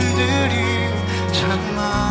일들이 참 많아.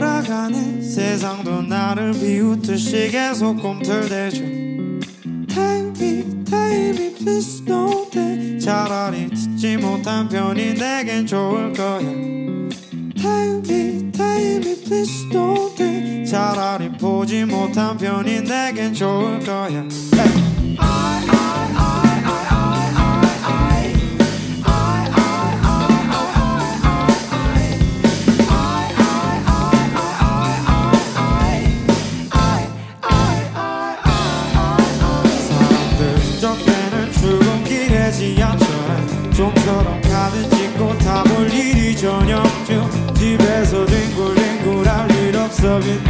돌아가는 세상도 나를 비웃듯이 계속 꿈틀대죠 Take me, take me, please don't take 차라리 듣지 못한 편이 내겐 좋을 거야 Take me, take me, please don't take 차라리 보지 못한 편이 내겐 좋을 거야 hey. of it.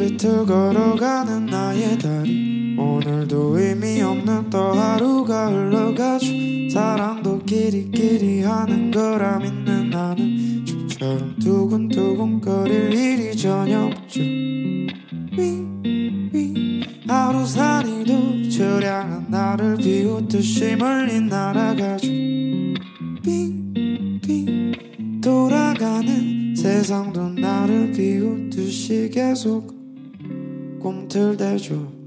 빛을 걸어가는 나의 다리 오늘도 의미 없는 또 하루가 흘러가죠. 사랑도 끼리끼리 하는 거라 믿는 나는 좀처럼 두근두근 거릴 일이 전혀 없죠. 위위. 하루살이도 저량한 나를 비웃듯이 멀리 날아가죠. 빙빙 돌아가는 세상도 나를 비웃듯이 계속 꿈틀대죠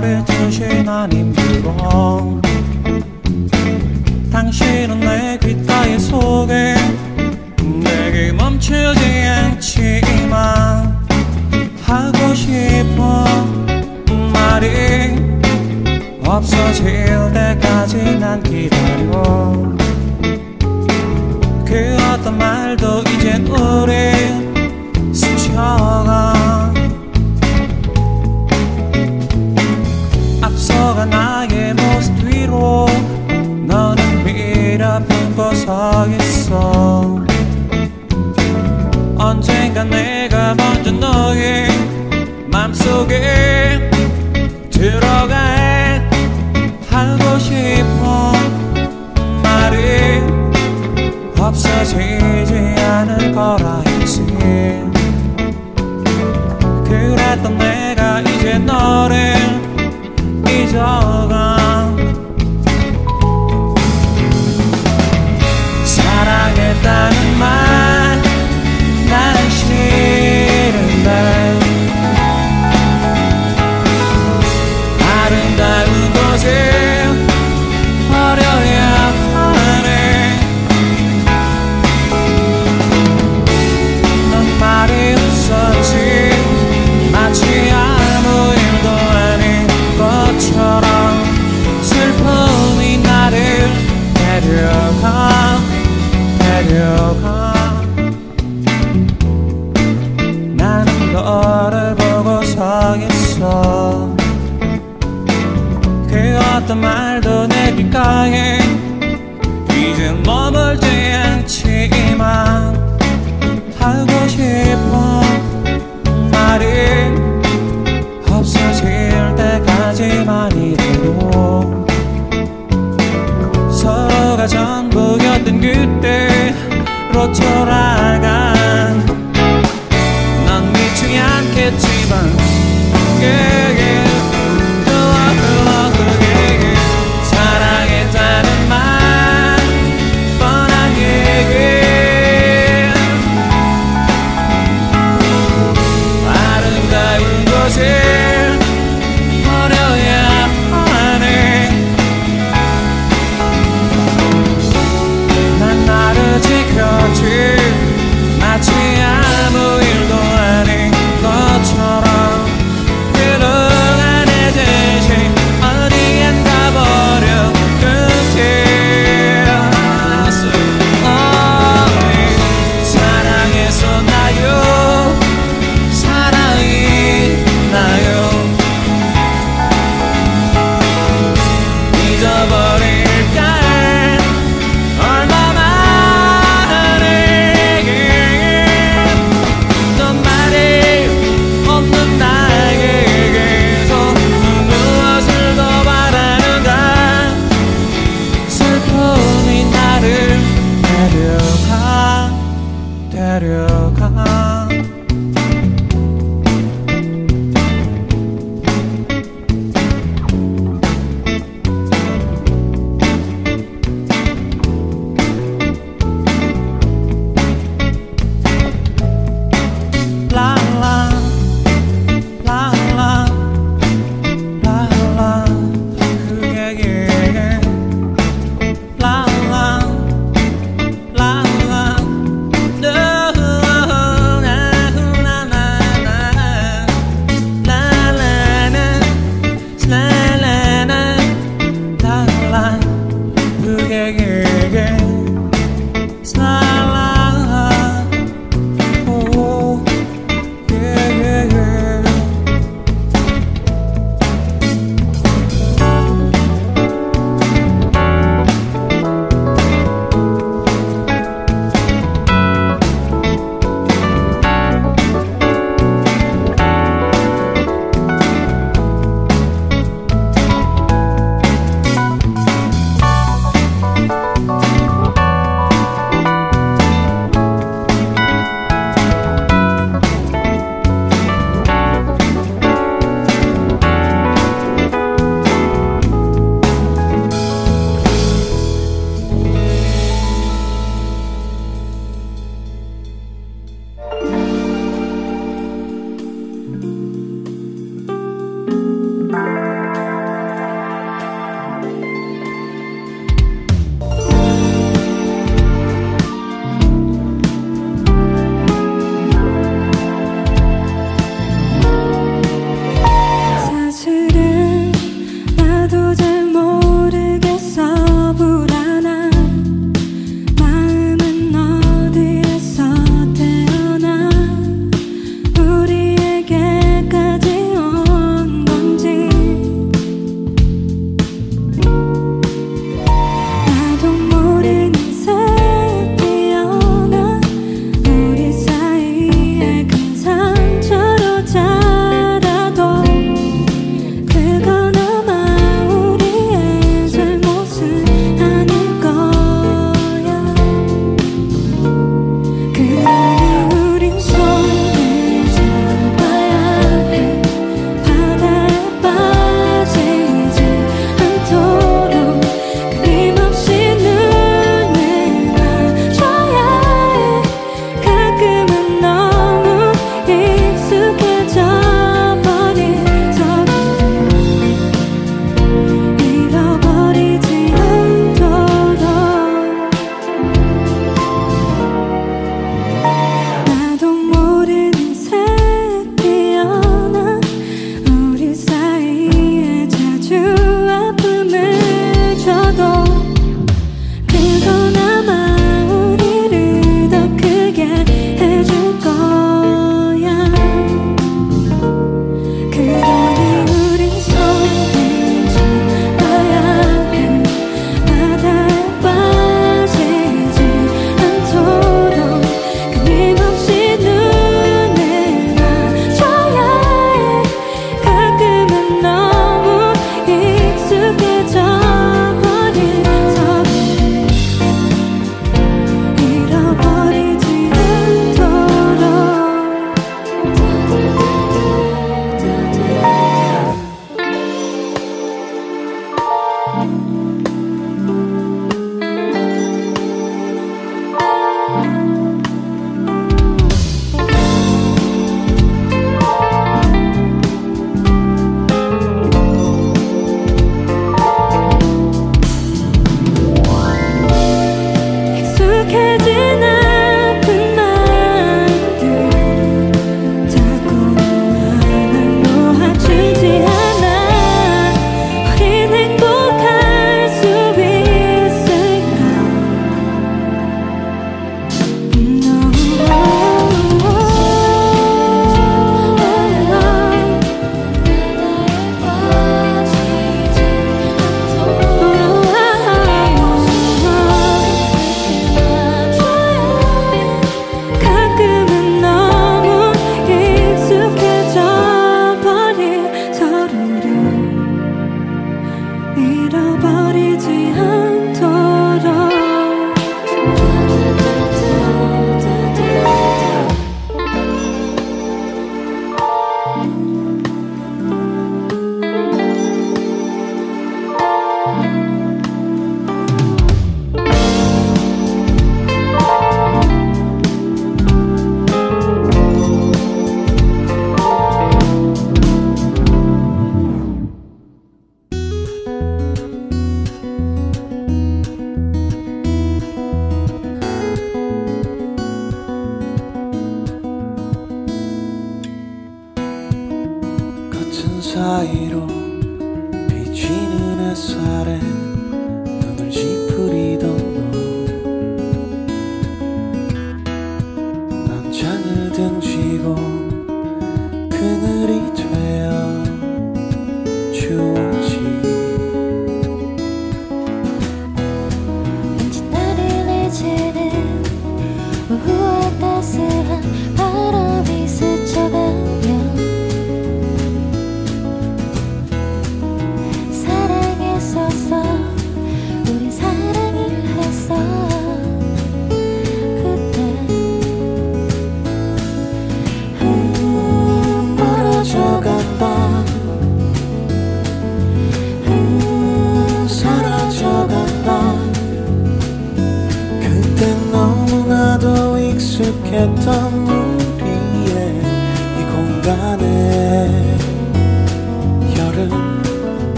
가르치신 하님 그럼 당신은 내 귀타의 속에 내게 멈추지 않지만 하고 싶어 말이 없어질 때까지 난 기다려.